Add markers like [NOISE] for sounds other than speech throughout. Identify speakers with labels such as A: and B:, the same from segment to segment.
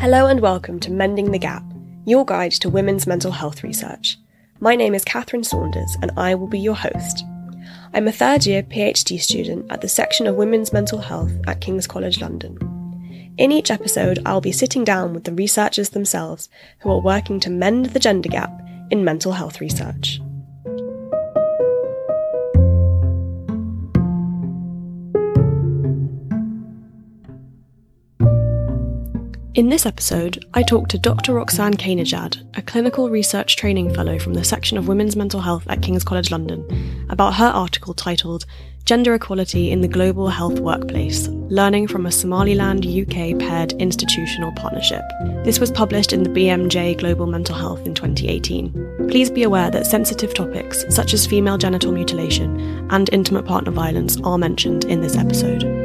A: Hello and welcome to Mending the Gap, your guide to women's mental health research. My name is Catherine Saunders and I will be your host. I'm a third year PhD student at the section of Women's Mental Health at King's College London. In each episode, I'll be sitting down with the researchers themselves who are working to mend the gender gap in mental health research. In this episode, I talk to Dr. Roxanne Keynejad, a clinical research training fellow from the section of Women's Mental Health at King's College London, about her article titled Gender Equality in the Global Health Workplace Learning from a Somaliland UK Paired Institutional Partnership. This was published in the BMJ Global Mental Health in 2018. Please be aware that sensitive topics, such as female genital mutilation and intimate partner violence, are mentioned in this episode.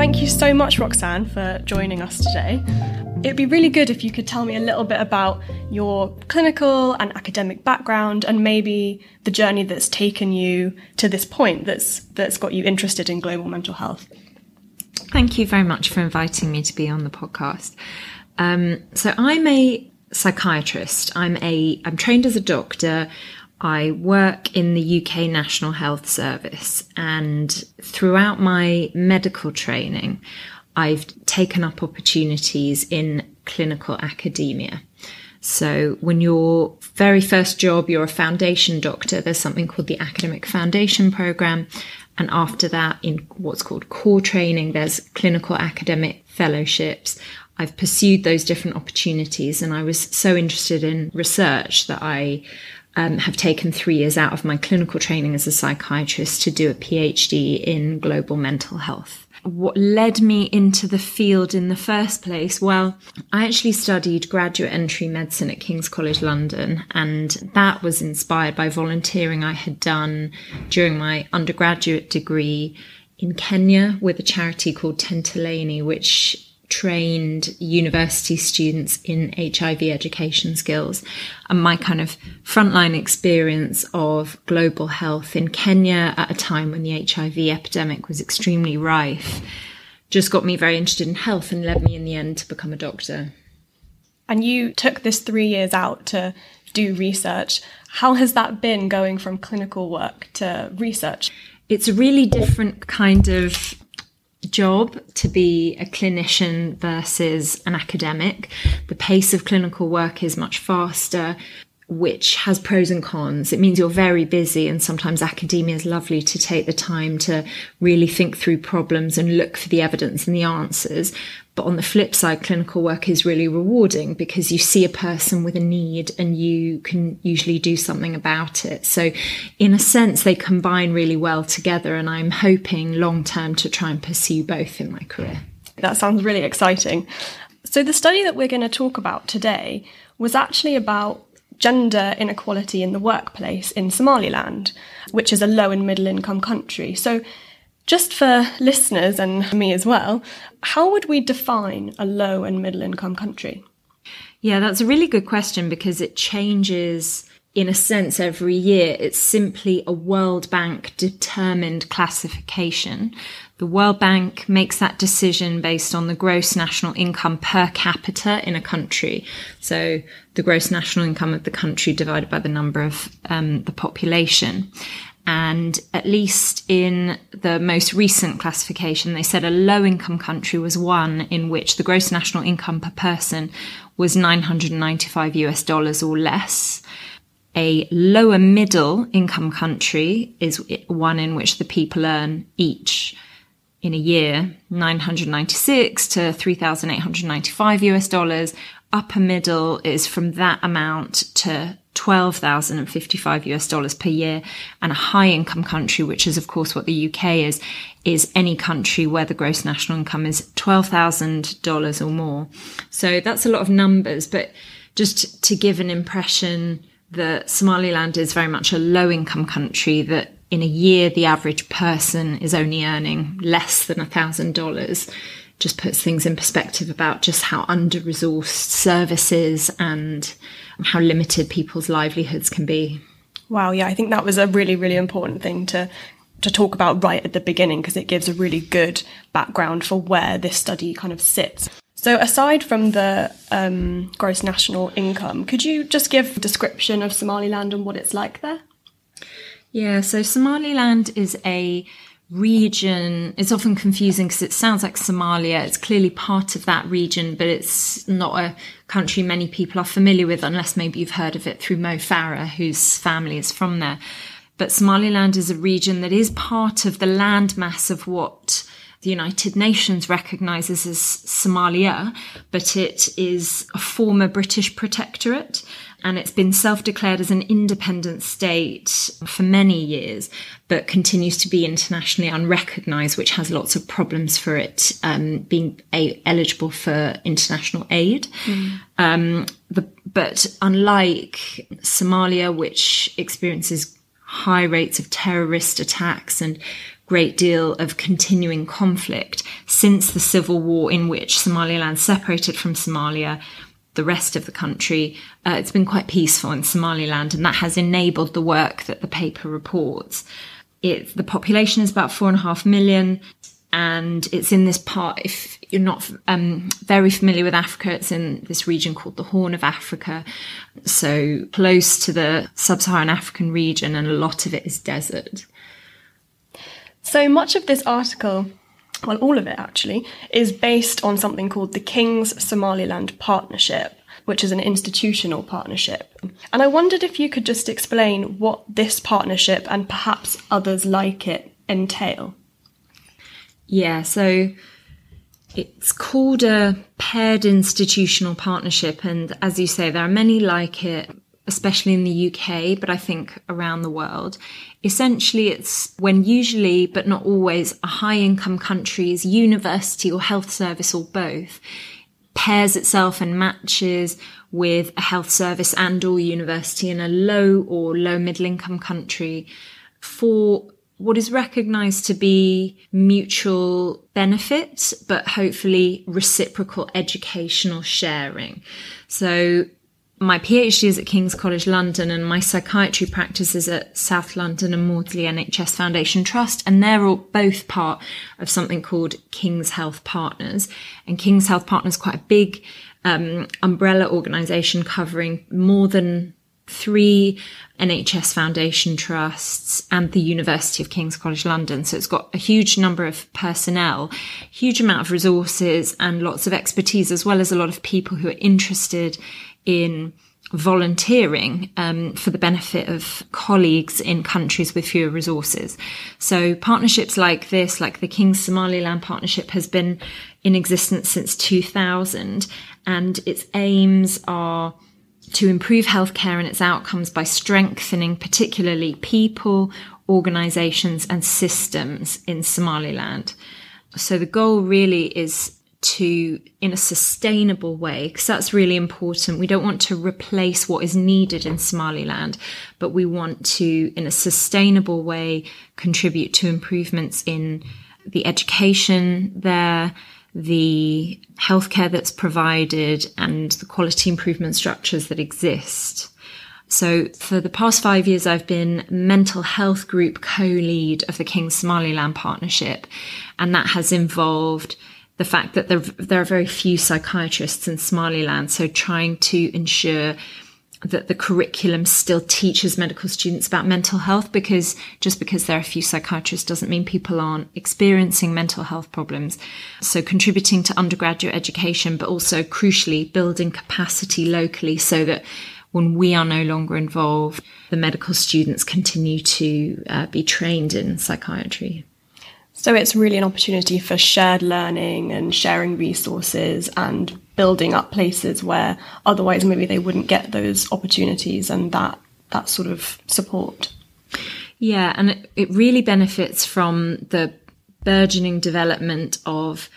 A: Thank you so much, Roxanne, for joining us today. It'd be really good if you could tell me a little bit about your clinical and academic background and maybe the journey that's taken you to this point that's that's got you interested in global mental health.
B: Thank you very much for inviting me to be on the podcast. Um, so I'm a psychiatrist. I'm a I'm trained as a doctor. I work in the UK National Health Service, and throughout my medical training, I've taken up opportunities in clinical academia. So, when your very first job, you're a foundation doctor, there's something called the Academic Foundation Program. And after that, in what's called core training, there's clinical academic fellowships. I've pursued those different opportunities, and I was so interested in research that I um, have taken three years out of my clinical training as a psychiatrist to do a PhD in global mental health. What led me into the field in the first place? Well, I actually studied graduate entry medicine at King's College London, and that was inspired by volunteering I had done during my undergraduate degree in Kenya with a charity called Tenteleni, which trained university students in HIV education skills. And my kind of frontline experience of global health in Kenya at a time when the HIV epidemic was extremely rife just got me very interested in health and led me in the end to become a doctor.
A: And you took this three years out to do research. How has that been going from clinical work to research?
B: It's a really different kind of job to be a clinician versus an academic. The pace of clinical work is much faster, which has pros and cons. It means you're very busy, and sometimes academia is lovely to take the time to really think through problems and look for the evidence and the answers. But on the flip side, clinical work is really rewarding because you see a person with a need and you can usually do something about it. So, in a sense, they combine really well together. And I'm hoping long term to try and pursue both in my career.
A: That sounds really exciting. So, the study that we're going to talk about today was actually about gender inequality in the workplace in Somaliland, which is a low and middle income country. So, just for listeners and me as well, how would we define a low and middle income country?
B: Yeah, that's a really good question because it changes in a sense every year. It's simply a World Bank determined classification. The World Bank makes that decision based on the gross national income per capita in a country. So the gross national income of the country divided by the number of um, the population. And at least in the most recent classification, they said a low income country was one in which the gross national income per person was 995 US dollars or less. A lower middle income country is one in which the people earn each in a year 996 to 3895 US dollars. Upper middle is from that amount to 12,055 US dollars per year and a high income country, which is of course what the UK is, is any country where the gross national income is $12,000 or more. So that's a lot of numbers, but just to give an impression that Somaliland is very much a low income country that in a year the average person is only earning less than $1,000 just puts things in perspective about just how under resourced services and how limited people's livelihoods can be.
A: Wow, yeah, I think that was a really, really important thing to to talk about right at the beginning because it gives a really good background for where this study kind of sits. So, aside from the um, gross national income, could you just give a description of Somaliland and what it's like there?
B: Yeah, so Somaliland is a region. It's often confusing because it sounds like Somalia. It's clearly part of that region, but it's not a country many people are familiar with, unless maybe you've heard of it through Mo Farah, whose family is from there. But Somaliland is a region that is part of the landmass of what the United Nations recognises as Somalia, but it is a former British protectorate and it's been self declared as an independent state for many years, but continues to be internationally unrecognised, which has lots of problems for it um, being a- eligible for international aid. Mm. Um, the, but unlike Somalia, which experiences high rates of terrorist attacks and great deal of continuing conflict since the civil war in which Somaliland separated from Somalia, the rest of the country. Uh, it's been quite peaceful in Somaliland, and that has enabled the work that the paper reports. It, the population is about four and a half million, and it's in this part. If you're not um, very familiar with Africa, it's in this region called the Horn of Africa, so close to the sub-Saharan African region, and a lot of it is desert.
A: So much of this article, well, all of it actually, is based on something called the King's Somaliland Partnership, which is an institutional partnership. And I wondered if you could just explain what this partnership and perhaps others like it entail.
B: Yeah, so it's called a paired institutional partnership, and as you say, there are many like it especially in the UK, but I think around the world. Essentially, it's when usually, but not always, a high income country's university or health service or both pairs itself and matches with a health service and or university in a low or low middle income country for what is recognized to be mutual benefit, but hopefully reciprocal educational sharing. So my PhD is at King's College London and my psychiatry practice is at South London and Maudsley NHS Foundation Trust. And they're all both part of something called King's Health Partners. And King's Health Partners is quite a big um, umbrella organisation covering more than three NHS Foundation trusts and the University of King's College London. So it's got a huge number of personnel, huge amount of resources and lots of expertise, as well as a lot of people who are interested in volunteering um, for the benefit of colleagues in countries with fewer resources. So partnerships like this, like the King's Somaliland Partnership, has been in existence since 2000, and its aims are to improve healthcare and its outcomes by strengthening particularly people, organisations, and systems in Somaliland. So the goal really is to in a sustainable way because that's really important we don't want to replace what is needed in somaliland but we want to in a sustainable way contribute to improvements in the education there the healthcare that's provided and the quality improvement structures that exist so for the past five years, I've been mental health group co-lead of the King Somaliland Partnership. And that has involved the fact that there, there are very few psychiatrists in Somaliland. So trying to ensure that the curriculum still teaches medical students about mental health because just because there are a few psychiatrists doesn't mean people aren't experiencing mental health problems. So contributing to undergraduate education, but also crucially building capacity locally so that when we are no longer involved, the medical students continue to uh, be trained in psychiatry.
A: So it's really an opportunity for shared learning and sharing resources and building up places where otherwise maybe they wouldn't get those opportunities and that that sort of support.
B: Yeah, and it, it really benefits from the burgeoning development of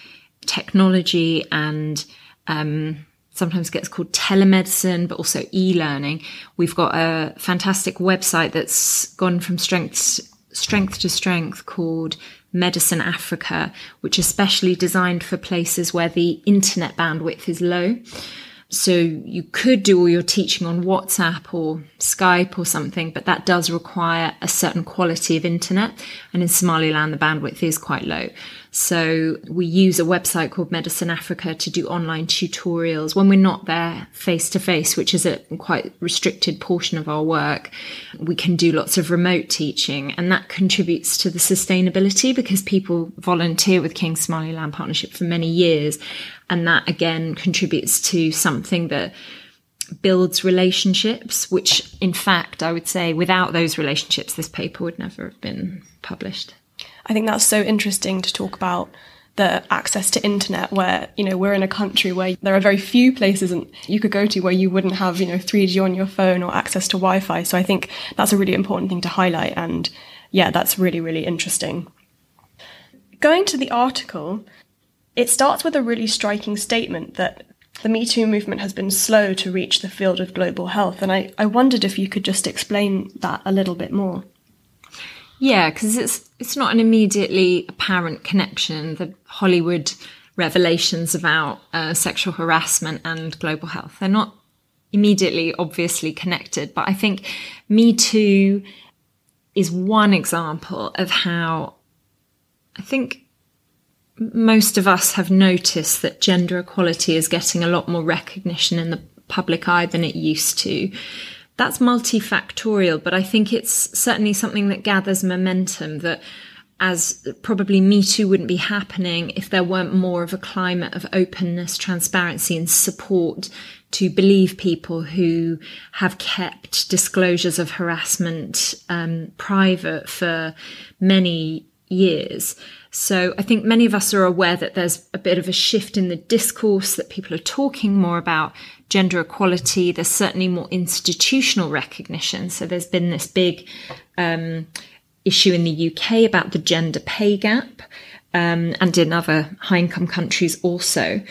B: technology and um, sometimes gets called telemedicine, but also e-learning. We've got a fantastic website that's gone from strength strength to strength called Medicine Africa, which is specially designed for places where the internet bandwidth is low. So you could do all your teaching on WhatsApp or Skype or something, but that does require a certain quality of internet. And in Somaliland, the bandwidth is quite low. So we use a website called Medicine Africa to do online tutorials when we're not there face to face, which is a quite restricted portion of our work. We can do lots of remote teaching and that contributes to the sustainability because people volunteer with King Somaliland Partnership for many years. And that again contributes to something that builds relationships, which in fact, I would say without those relationships, this paper would never have been published.
A: I think that's so interesting to talk about the access to internet where you know we're in a country where there are very few places and you could go to where you wouldn't have you know 3G on your phone or access to Wi-Fi. So I think that's a really important thing to highlight. And yeah that's really really interesting. Going to the article it starts with a really striking statement that the Me Too movement has been slow to reach the field of global health and I, I wondered if you could just explain that a little bit more
B: yeah, because it's it's not an immediately apparent connection. The Hollywood revelations about uh, sexual harassment and global health they're not immediately obviously connected. But I think Me Too is one example of how I think most of us have noticed that gender equality is getting a lot more recognition in the public eye than it used to. That's multifactorial, but I think it's certainly something that gathers momentum that as probably Me Too wouldn't be happening if there weren't more of a climate of openness, transparency and support to believe people who have kept disclosures of harassment um, private for many years. So I think many of us are aware that there's a bit of a shift in the discourse that people are talking more about gender equality. There's certainly more institutional recognition. So there's been this big um, issue in the UK about the gender pay gap. Um, and in other high income countries also.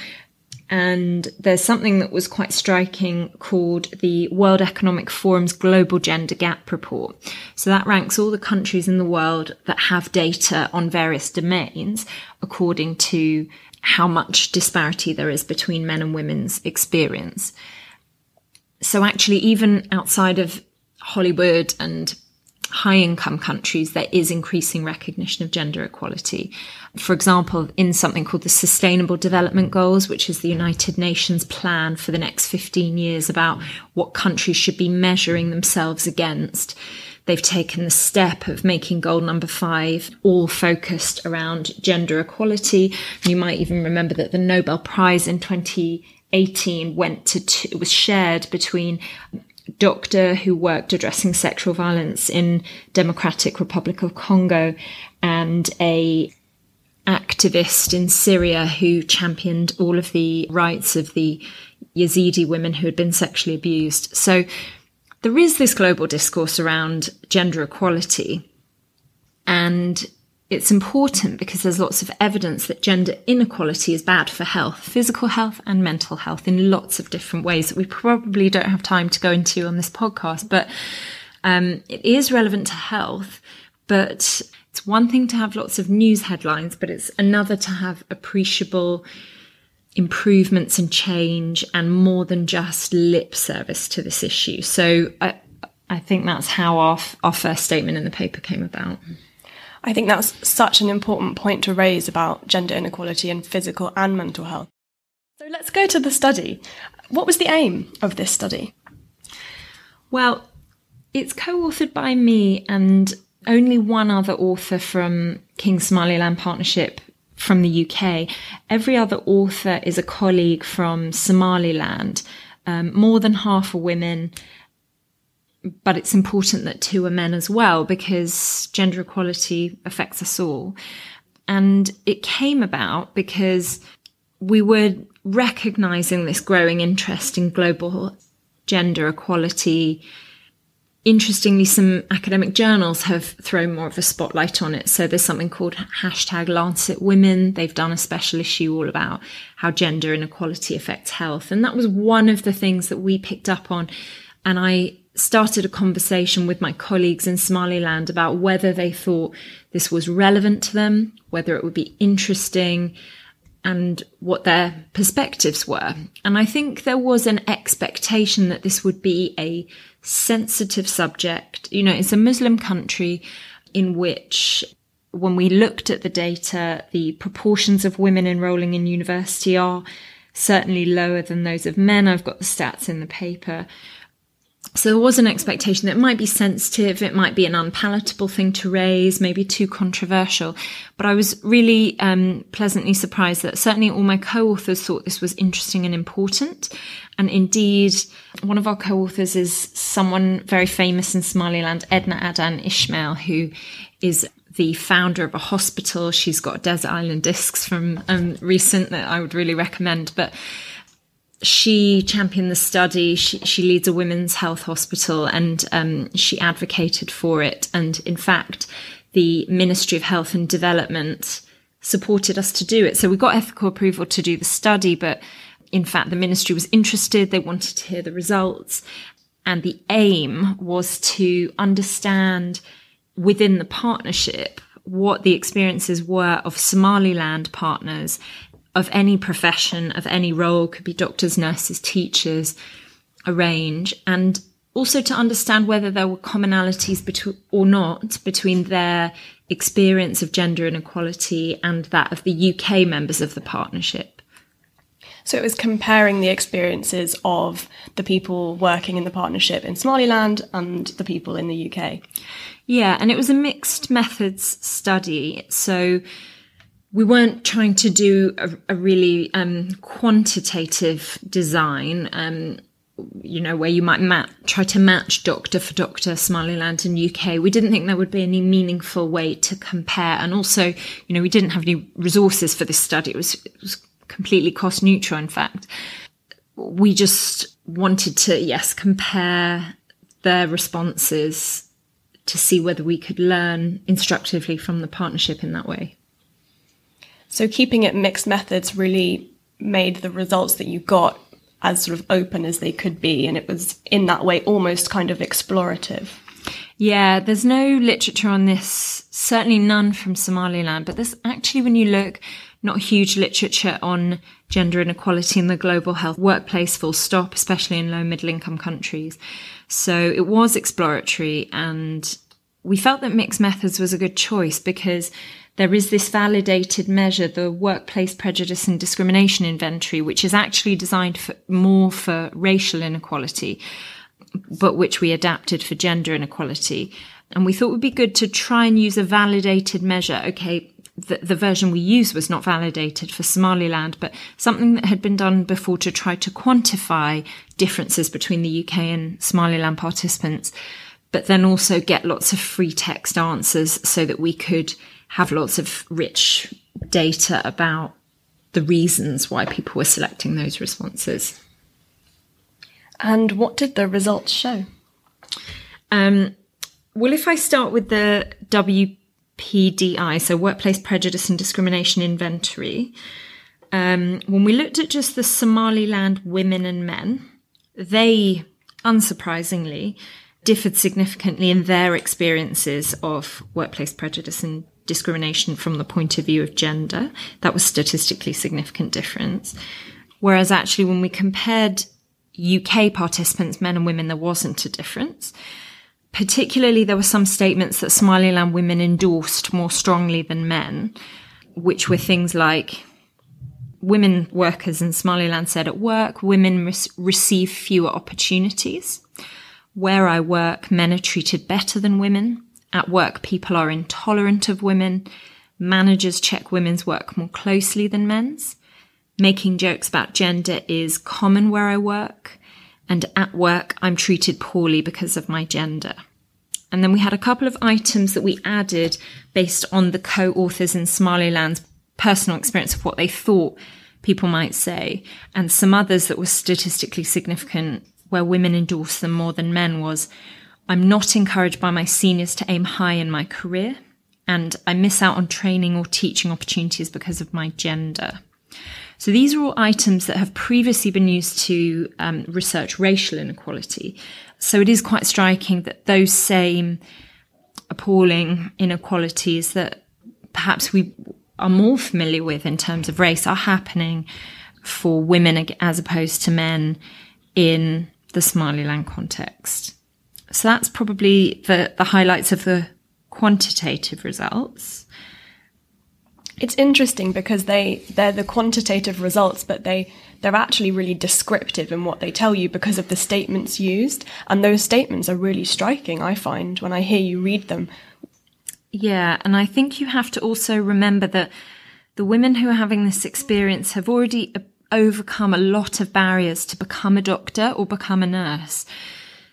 B: And there's something that was quite striking called the World Economic Forum's Global Gender Gap Report. So that ranks all the countries in the world that have data on various domains according to how much disparity there is between men and women's experience. So actually, even outside of Hollywood and high income countries, there is increasing recognition of gender equality. For example, in something called the Sustainable Development Goals, which is the United Nations plan for the next 15 years about what countries should be measuring themselves against. They've taken the step of making goal number five all focused around gender equality. You might even remember that the Nobel Prize in 2018 went to, it was shared between doctor who worked addressing sexual violence in Democratic Republic of Congo and a activist in Syria who championed all of the rights of the Yazidi women who had been sexually abused. So there is this global discourse around gender equality and it's important because there's lots of evidence that gender inequality is bad for health, physical health and mental health in lots of different ways that we probably don't have time to go into on this podcast. But um, it is relevant to health, but it's one thing to have lots of news headlines, but it's another to have appreciable improvements and change and more than just lip service to this issue. So I, I think that's how our, our first statement in the paper came about.
A: I think that's such an important point to raise about gender inequality in physical and mental health. So let's go to the study. What was the aim of this study?
B: Well, it's co authored by me and only one other author from King Somaliland Partnership from the UK. Every other author is a colleague from Somaliland. Um, more than half are women but it's important that two are men as well because gender equality affects us all. And it came about because we were recognizing this growing interest in global gender equality. Interestingly, some academic journals have thrown more of a spotlight on it. So there's something called hashtag Lancet Women. They've done a special issue all about how gender inequality affects health. And that was one of the things that we picked up on. And I started a conversation with my colleagues in Somaliland about whether they thought this was relevant to them, whether it would be interesting, and what their perspectives were. And I think there was an expectation that this would be a sensitive subject. You know, it's a Muslim country in which when we looked at the data, the proportions of women enrolling in university are certainly lower than those of men. I've got the stats in the paper. So there was an expectation that it might be sensitive, it might be an unpalatable thing to raise, maybe too controversial. But I was really um, pleasantly surprised that certainly all my co-authors thought this was interesting and important. And indeed, one of our co-authors is someone very famous in Somaliland, Edna Adan Ismail, who is the founder of a hospital. She's got desert island discs from um, recent that I would really recommend. But she championed the study. She, she leads a women's health hospital and um, she advocated for it. And in fact, the Ministry of Health and Development supported us to do it. So we got ethical approval to do the study, but in fact, the ministry was interested. They wanted to hear the results. And the aim was to understand within the partnership what the experiences were of Somaliland partners of any profession, of any role, could be doctors, nurses, teachers, a range, and also to understand whether there were commonalities between or not between their experience of gender inequality and that of the UK members of the partnership.
A: So it was comparing the experiences of the people working in the partnership in Somaliland and the people in the UK.
B: Yeah, and it was a mixed methods study. So we weren't trying to do a, a really um, quantitative design, um, you know, where you might mat- try to match doctor for doctor Somaliland and UK. We didn't think there would be any meaningful way to compare. And also, you know, we didn't have any resources for this study. It was, it was completely cost neutral, in fact. We just wanted to, yes, compare their responses to see whether we could learn instructively from the partnership in that way.
A: So keeping it mixed methods really made the results that you got as sort of open as they could be. And it was in that way almost kind of explorative.
B: Yeah, there's no literature on this, certainly none from Somaliland, but there's actually, when you look, not huge literature on gender inequality in the global health workplace, full stop, especially in low middle income countries. So it was exploratory and we felt that mixed methods was a good choice because there is this validated measure, the Workplace Prejudice and Discrimination Inventory, which is actually designed for more for racial inequality, but which we adapted for gender inequality. And we thought it would be good to try and use a validated measure. Okay, the, the, version we used was not validated for Somaliland, but something that had been done before to try to quantify differences between the UK and Somaliland participants, but then also get lots of free text answers so that we could have lots of rich data about the reasons why people were selecting those responses.
A: And what did the results show?
B: Um, well, if I start with the WPDI, so Workplace Prejudice and Discrimination Inventory, um, when we looked at just the Somaliland women and men, they, unsurprisingly, differed significantly in their experiences of workplace prejudice and discrimination from the point of view of gender. That was statistically significant difference. Whereas actually when we compared UK participants, men and women, there wasn't a difference. Particularly, there were some statements that Somaliland women endorsed more strongly than men, which were things like women workers in Somaliland said at work, women re- receive fewer opportunities. Where I work, men are treated better than women. At work, people are intolerant of women. Managers check women's work more closely than men's. Making jokes about gender is common where I work. And at work, I'm treated poorly because of my gender. And then we had a couple of items that we added based on the co-authors in Somaliland's personal experience of what they thought people might say. And some others that were statistically significant where women endorsed them more than men was I'm not encouraged by my seniors to aim high in my career, and I miss out on training or teaching opportunities because of my gender. So these are all items that have previously been used to um, research racial inequality. So it is quite striking that those same appalling inequalities that perhaps we are more familiar with in terms of race are happening for women as opposed to men in the Somaliland context. So that's probably the, the highlights of the quantitative results.
A: It's interesting because they they're the quantitative results, but they they're actually really descriptive in what they tell you because of the statements used, and those statements are really striking. I find when I hear you read them.
B: Yeah, and I think you have to also remember that the women who are having this experience have already uh, overcome a lot of barriers to become a doctor or become a nurse.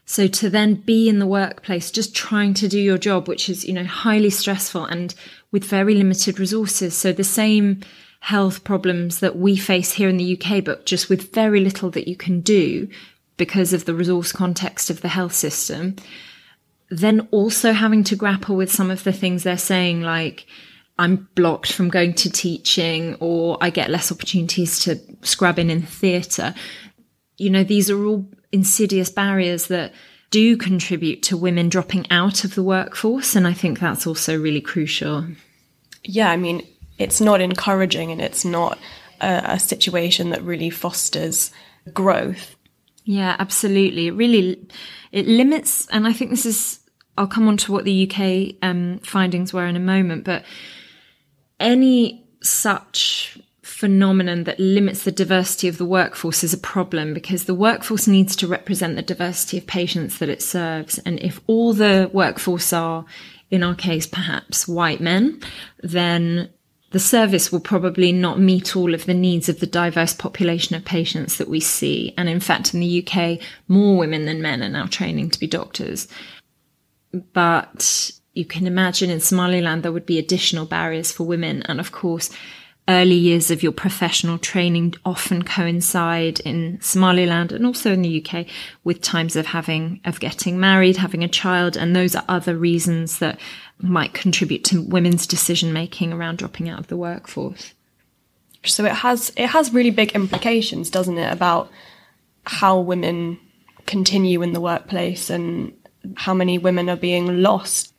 B: So to then be in the workplace, just trying to do your job, which is, you know, highly stressful and with very limited resources. So the same health problems that we face here in the UK, but just with very little that you can do because of the resource context of the health system. Then also having to grapple with some of the things they're saying, like, I'm blocked from going to teaching or I get less opportunities to scrub in in theatre. You know, these are all insidious barriers that do contribute to women dropping out of the workforce. And I think that's also really crucial.
A: Yeah, I mean, it's not encouraging and it's not a, a situation that really fosters growth.
B: Yeah, absolutely. It really it limits, and I think this is. I'll come on to what the UK um, findings were in a moment, but any such phenomenon that limits the diversity of the workforce is a problem because the workforce needs to represent the diversity of patients that it serves. And if all the workforce are, in our case, perhaps white men, then the service will probably not meet all of the needs of the diverse population of patients that we see. And in fact, in the UK, more women than men are now training to be doctors. But you can imagine in Somaliland, there would be additional barriers for women. And of course, early years of your professional training often coincide in Somaliland and also in the UK with times of having, of getting married, having a child. And those are other reasons that might contribute to women's decision making around dropping out of the workforce.
A: So it has, it has really big implications, doesn't it, about how women continue in the workplace and how many women are being lost.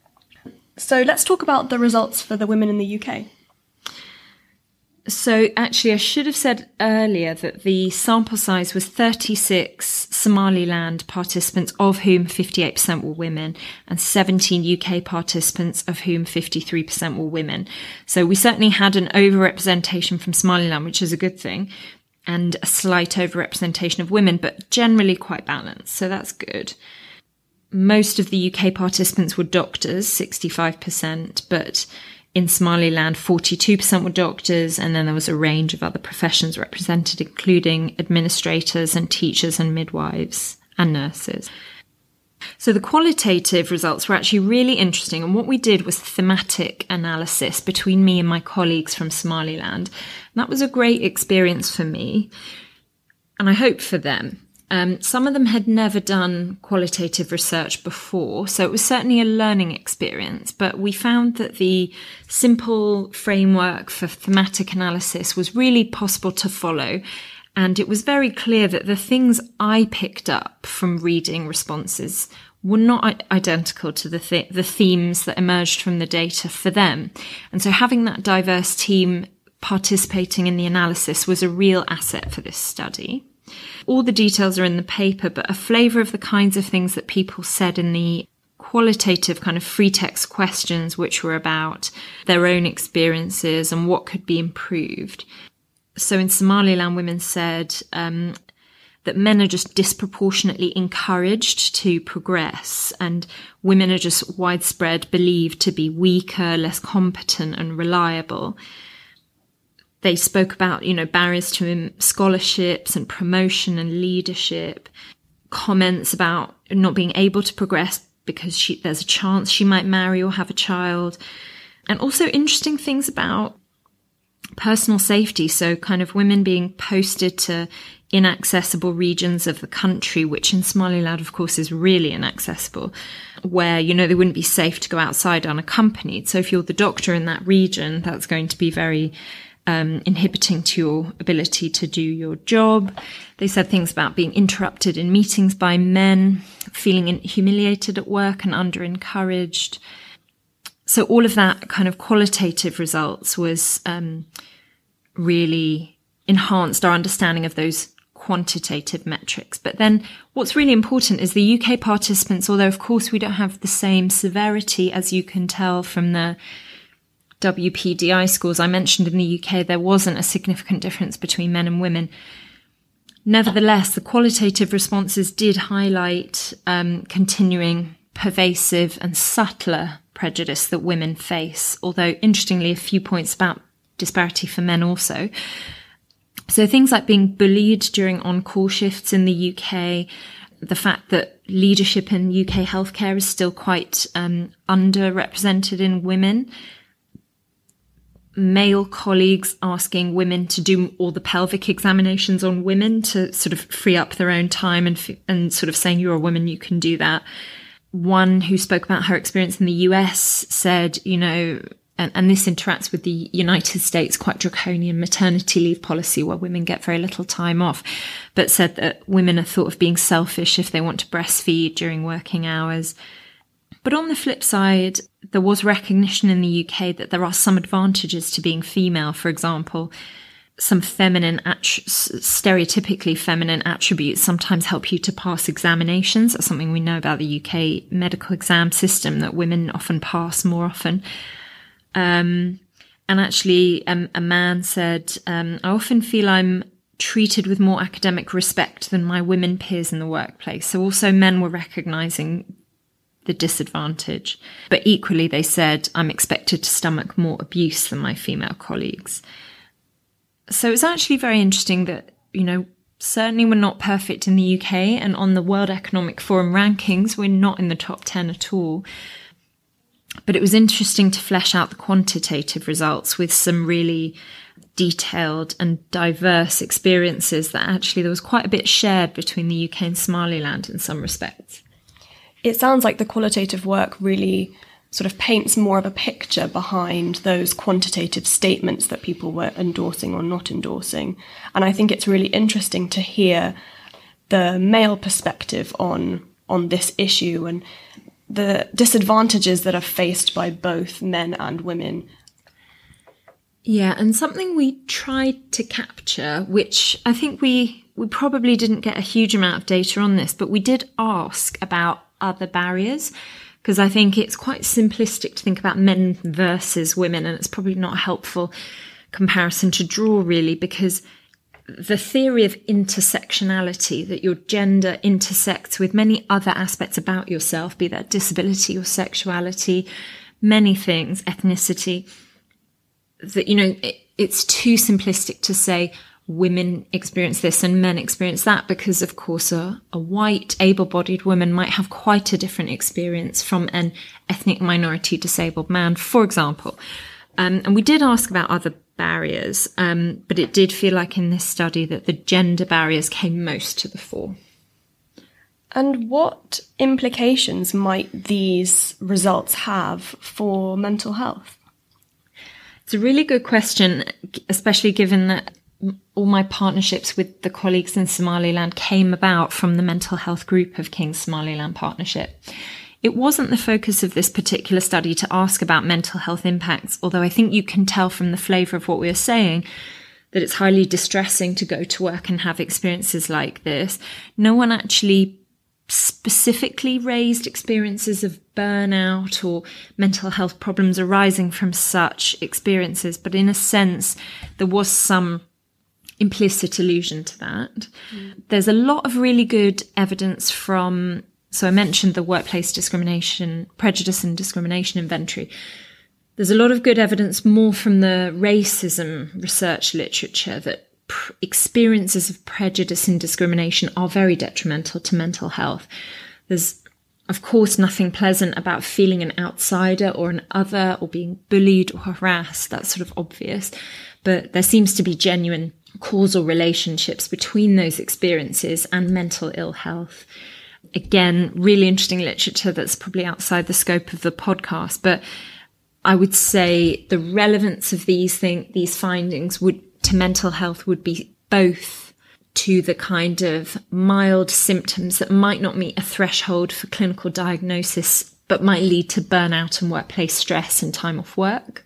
A: So let's talk about the results for the women in the UK.
B: So actually, I should have said earlier that the sample size was 36 Somaliland participants, of whom 58% were women, and 17 UK participants, of whom 53% were women. So we certainly had an overrepresentation from Somaliland, which is a good thing, and a slight overrepresentation of women, but generally quite balanced. So that's good. Most of the UK participants were doctors, 65%, but in Somaliland, 42% were doctors, and then there was a range of other professions represented, including administrators and teachers and midwives and nurses. So the qualitative results were actually really interesting. And what we did was thematic analysis between me and my colleagues from Somaliland. And that was a great experience for me. And I hope for them. Um, some of them had never done qualitative research before, so it was certainly a learning experience. But we found that the simple framework for thematic analysis was really possible to follow. And it was very clear that the things I picked up from reading responses were not identical to the, th- the themes that emerged from the data for them. And so having that diverse team participating in the analysis was a real asset for this study. All the details are in the paper, but a flavour of the kinds of things that people said in the qualitative kind of free text questions, which were about their own experiences and what could be improved. So in Somaliland, women said um, that men are just disproportionately encouraged to progress, and women are just widespread believed to be weaker, less competent, and reliable they spoke about, you know, barriers to scholarships and promotion and leadership, comments about not being able to progress because she, there's a chance she might marry or have a child, and also interesting things about personal safety. So, kind of women being posted to inaccessible regions of the country, which in Somaliland, of course, is really inaccessible, where, you know, they wouldn't be safe to go outside unaccompanied. So, if you're the doctor in that region, that's going to be very um, inhibiting to your ability to do your job. They said things about being interrupted in meetings by men, feeling humiliated at work and under encouraged. so all of that kind of qualitative results was um, really enhanced our understanding of those quantitative metrics. But then what's really important is the UK participants, although of course we don't have the same severity as you can tell from the WPDI scores I mentioned in the UK, there wasn't a significant difference between men and women. Nevertheless, the qualitative responses did highlight um, continuing pervasive and subtler prejudice that women face, although interestingly, a few points about disparity for men also. So things like being bullied during on-call shifts in the UK, the fact that leadership in UK healthcare is still quite um, underrepresented in women, male colleagues asking women to do all the pelvic examinations on women to sort of free up their own time and and sort of saying you're a woman you can do that one who spoke about her experience in the US said you know and, and this interacts with the United States quite draconian maternity leave policy where women get very little time off, but said that women are thought of being selfish if they want to breastfeed during working hours. But on the flip side, there was recognition in the UK that there are some advantages to being female. For example, some feminine, stereotypically feminine attributes sometimes help you to pass examinations. That's something we know about the UK medical exam system that women often pass more often. Um, and actually, um, a man said, um, I often feel I'm treated with more academic respect than my women peers in the workplace. So also men were recognizing the disadvantage. But equally, they said, I'm expected to stomach more abuse than my female colleagues. So it's actually very interesting that, you know, certainly we're not perfect in the UK and on the World Economic Forum rankings, we're not in the top 10 at all. But it was interesting to flesh out the quantitative results with some really detailed and diverse experiences that actually there was quite a bit shared between the UK and Somaliland in some respects
A: it sounds like the qualitative work really sort of paints more of a picture behind those quantitative statements that people were endorsing or not endorsing. And I think it's really interesting to hear the male perspective on on this issue and the disadvantages that are faced by both men and women.
B: Yeah, and something we tried to capture, which I think we we probably didn't get a huge amount of data on this, but we did ask about other barriers because I think it's quite simplistic to think about men versus women, and it's probably not a helpful comparison to draw, really, because the theory of intersectionality, that your gender intersects with many other aspects about yourself, be that disability or sexuality, many things, ethnicity, that, you know, it, it's too simplistic to say, women experience this and men experience that because of course a, a white able-bodied woman might have quite a different experience from an ethnic minority disabled man for example. Um, and we did ask about other barriers um, but it did feel like in this study that the gender barriers came most to the fore.
A: And what implications might these results have for mental health?
B: It's a really good question, especially given that all my partnerships with the colleagues in Somaliland came about from the mental health group of King's Somaliland Partnership. It wasn't the focus of this particular study to ask about mental health impacts, although I think you can tell from the flavour of what we are saying that it's highly distressing to go to work and have experiences like this. No one actually specifically raised experiences of burnout or mental health problems arising from such experiences, but in a sense, there was some implicit allusion to that. Mm. There's a lot of really good evidence from, so I mentioned the workplace discrimination, prejudice and discrimination inventory. There's a lot of good evidence more from the racism research literature that pr- experiences of prejudice and discrimination are very detrimental to mental health. There's of course, nothing pleasant about feeling an outsider or an other or being bullied or harassed. That's sort of obvious. But there seems to be genuine causal relationships between those experiences and mental ill health. Again, really interesting literature that's probably outside the scope of the podcast, but I would say the relevance of these thing, these findings would to mental health would be both to the kind of mild symptoms that might not meet a threshold for clinical diagnosis but might lead to burnout and workplace stress and time off work.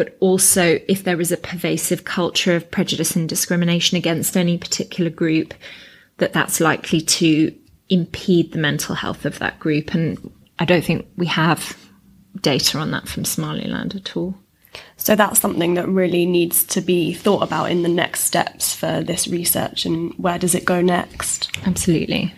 B: But also, if there is a pervasive culture of prejudice and discrimination against any particular group, that that's likely to impede the mental health of that group. And I don't think we have data on that from Somaliland at all.
A: So that's something that really needs to be thought about in the next steps for this research and where does it go next?
B: Absolutely.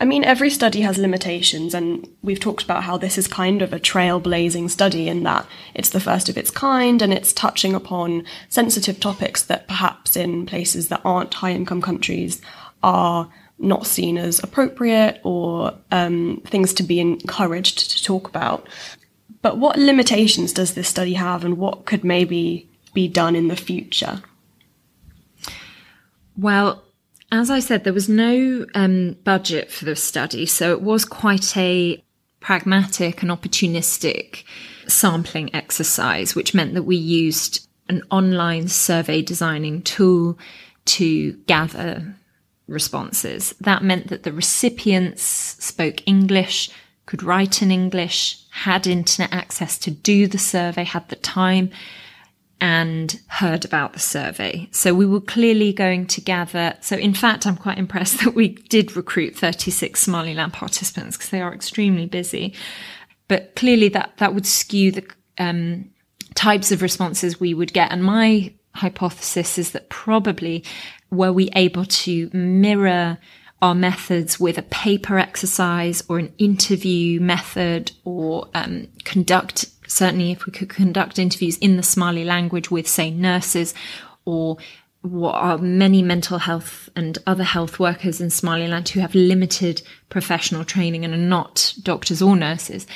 A: I mean, every study has limitations, and we've talked about how this is kind of a trailblazing study in that it's the first of its kind and it's touching upon sensitive topics that perhaps in places that aren't high income countries are not seen as appropriate or um, things to be encouraged to talk about. But what limitations does this study have, and what could maybe be done in the future?
B: Well, as I said, there was no um, budget for the study, so it was quite a pragmatic and opportunistic sampling exercise, which meant that we used an online survey designing tool to gather responses. That meant that the recipients spoke English, could write in English, had internet access to do the survey, had the time, and heard about the survey. So we were clearly going to gather. So in fact, I'm quite impressed [LAUGHS] that we did recruit 36 Somaliland participants because they are extremely busy. But clearly that, that would skew the, um, types of responses we would get. And my hypothesis is that probably were we able to mirror our methods with a paper exercise or an interview method or um, conduct certainly if we could conduct interviews in the Somali language with say nurses or what are many mental health and other health workers in Somaliland who have limited professional training and are not doctors or nurses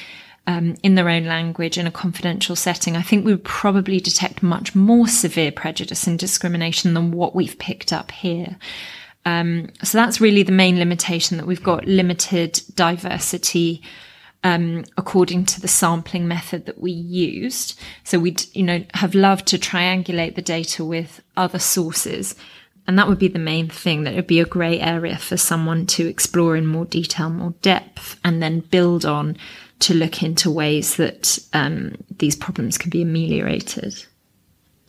B: um, in their own language in a confidential setting, I think we would probably detect much more severe prejudice and discrimination than what we've picked up here. Um, so that's really the main limitation that we've got limited diversity um, according to the sampling method that we used. So we'd, you know, have loved to triangulate the data with other sources. And that would be the main thing that would be a grey area for someone to explore in more detail, more depth, and then build on to look into ways that um, these problems can be ameliorated.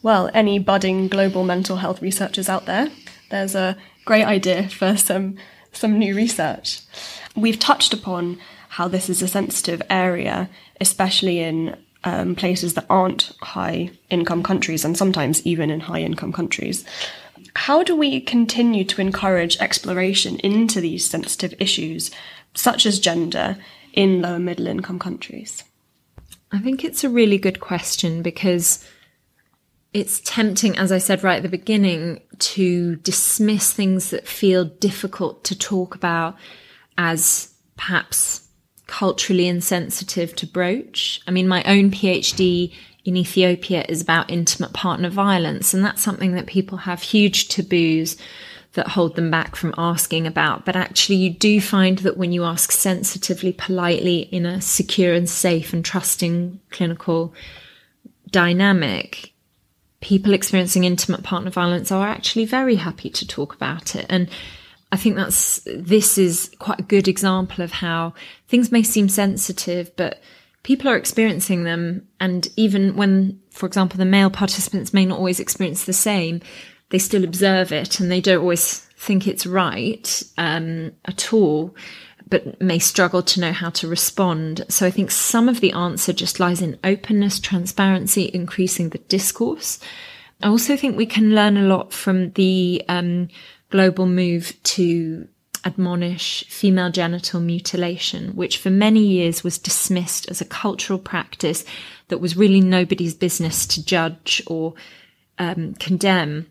A: Well, any budding global mental health researchers out there, there's a great idea for some some new research. We've touched upon how this is a sensitive area, especially in um, places that aren't high income countries and sometimes even in high income countries. How do we continue to encourage exploration into these sensitive issues, such as gender, in lower middle income countries?
B: I think it's a really good question because it's tempting, as I said right at the beginning, to dismiss things that feel difficult to talk about as perhaps culturally insensitive to broach. I mean, my own PhD in Ethiopia is about intimate partner violence, and that's something that people have huge taboos that hold them back from asking about. But actually, you do find that when you ask sensitively, politely, in a secure and safe and trusting clinical dynamic, people experiencing intimate partner violence are actually very happy to talk about it. And I think that's, this is quite a good example of how things may seem sensitive, but people are experiencing them. And even when, for example, the male participants may not always experience the same, they still observe it and they don't always think it's right um, at all, but may struggle to know how to respond. So I think some of the answer just lies in openness, transparency, increasing the discourse. I also think we can learn a lot from the um, global move to admonish female genital mutilation, which for many years was dismissed as a cultural practice that was really nobody's business to judge or um, condemn.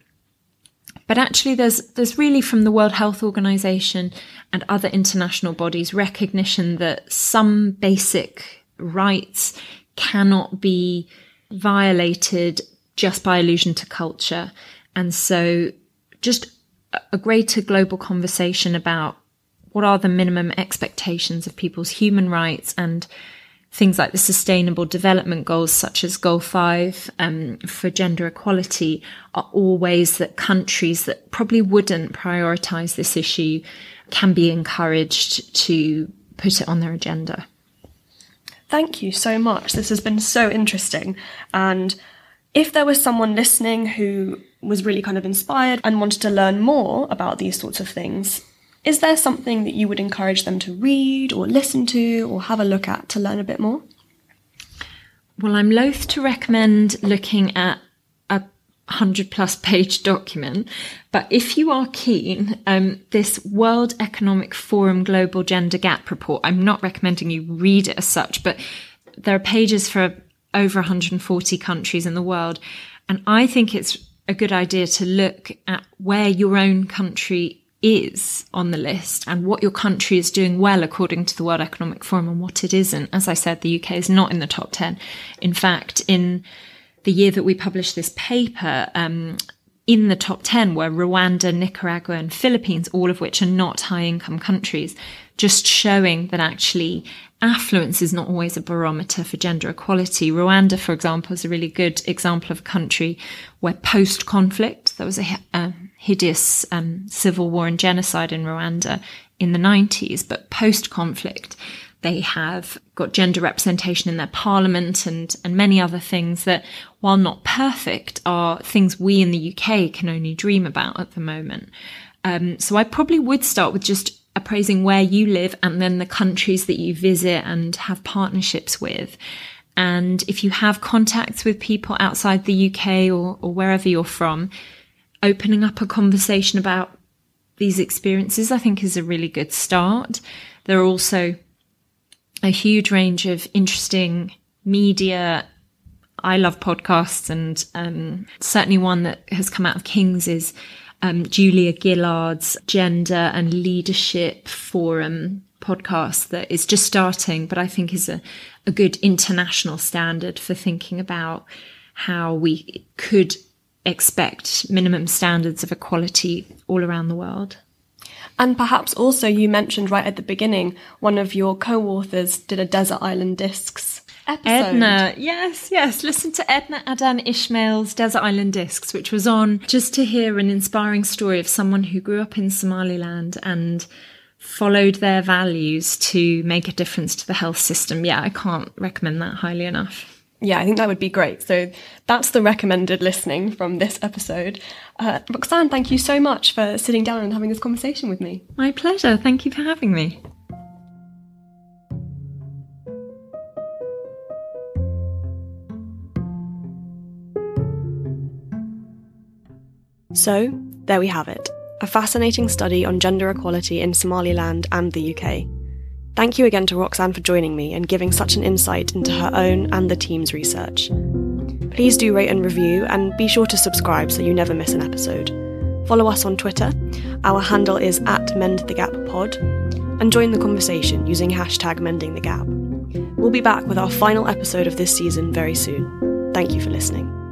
B: But actually, there's there's really from the World Health Organization and other international bodies recognition that some basic rights cannot be violated just by allusion to culture, and so just a greater global conversation about what are the minimum expectations of people's human rights and things like the sustainable development goals, such as goal five um, for gender equality, are all ways that countries that probably wouldn't prioritize this issue can be encouraged to put it on their agenda.
A: Thank you so much. This has been so interesting. And if there was someone listening who was really kind of inspired and wanted to learn more about these sorts of things, is there something that you would encourage them to read or listen to or have a look at to learn a bit more?
B: Well, I'm loath to recommend looking at a 100 plus page document, but if you are keen, um, this World Economic Forum Global Gender Gap Report, I'm not recommending you read it as such, but there are pages for over 140 countries in the world. And I think it's a good idea to look at where your own country is on the list and what your country is doing well according to the World Economic Forum and what it isn't. As I said, the UK is not in the top 10. In fact, in the year that we published this paper, um, in the top 10 were Rwanda, Nicaragua, and Philippines, all of which are not high income countries, just showing that actually affluence is not always a barometer for gender equality. Rwanda, for example, is a really good example of a country where post conflict, there was a, a hideous um, civil war and genocide in Rwanda in the 90s, but post conflict, they have got gender representation in their parliament and, and many other things that, while not perfect, are things we in the UK can only dream about at the moment. Um, so I probably would start with just appraising where you live and then the countries that you visit and have partnerships with. And if you have contacts with people outside the UK or, or wherever you're from, opening up a conversation about these experiences, I think is a really good start. There are also a huge range of interesting media. I love podcasts and um, certainly one that has come out of King's is um, Julia Gillard's Gender and Leadership Forum podcast that is just starting, but I think is a, a good international standard for thinking about how we could expect minimum standards of equality all around the world.
A: And perhaps also, you mentioned right at the beginning, one of your co authors did a Desert Island Discs episode.
B: Edna, yes, yes. Listen to Edna Adan Ismail's Desert Island Discs, which was on just to hear an inspiring story of someone who grew up in Somaliland and followed their values to make a difference to the health system. Yeah, I can't recommend that highly enough.
A: Yeah, I think that would be great. So that's the recommended listening from this episode. Uh, Roxanne, thank you so much for sitting down and having this conversation with me.
B: My pleasure. Thank you for having me.
A: So, there we have it a fascinating study on gender equality in Somaliland and the UK. Thank you again to Roxanne for joining me and giving such an insight into her own and the team's research. Please do rate and review, and be sure to subscribe so you never miss an episode. Follow us on Twitter. Our handle is at MendTheGapPod, and join the conversation using hashtag MendingTheGap. We'll be back with our final episode of this season very soon. Thank you for listening.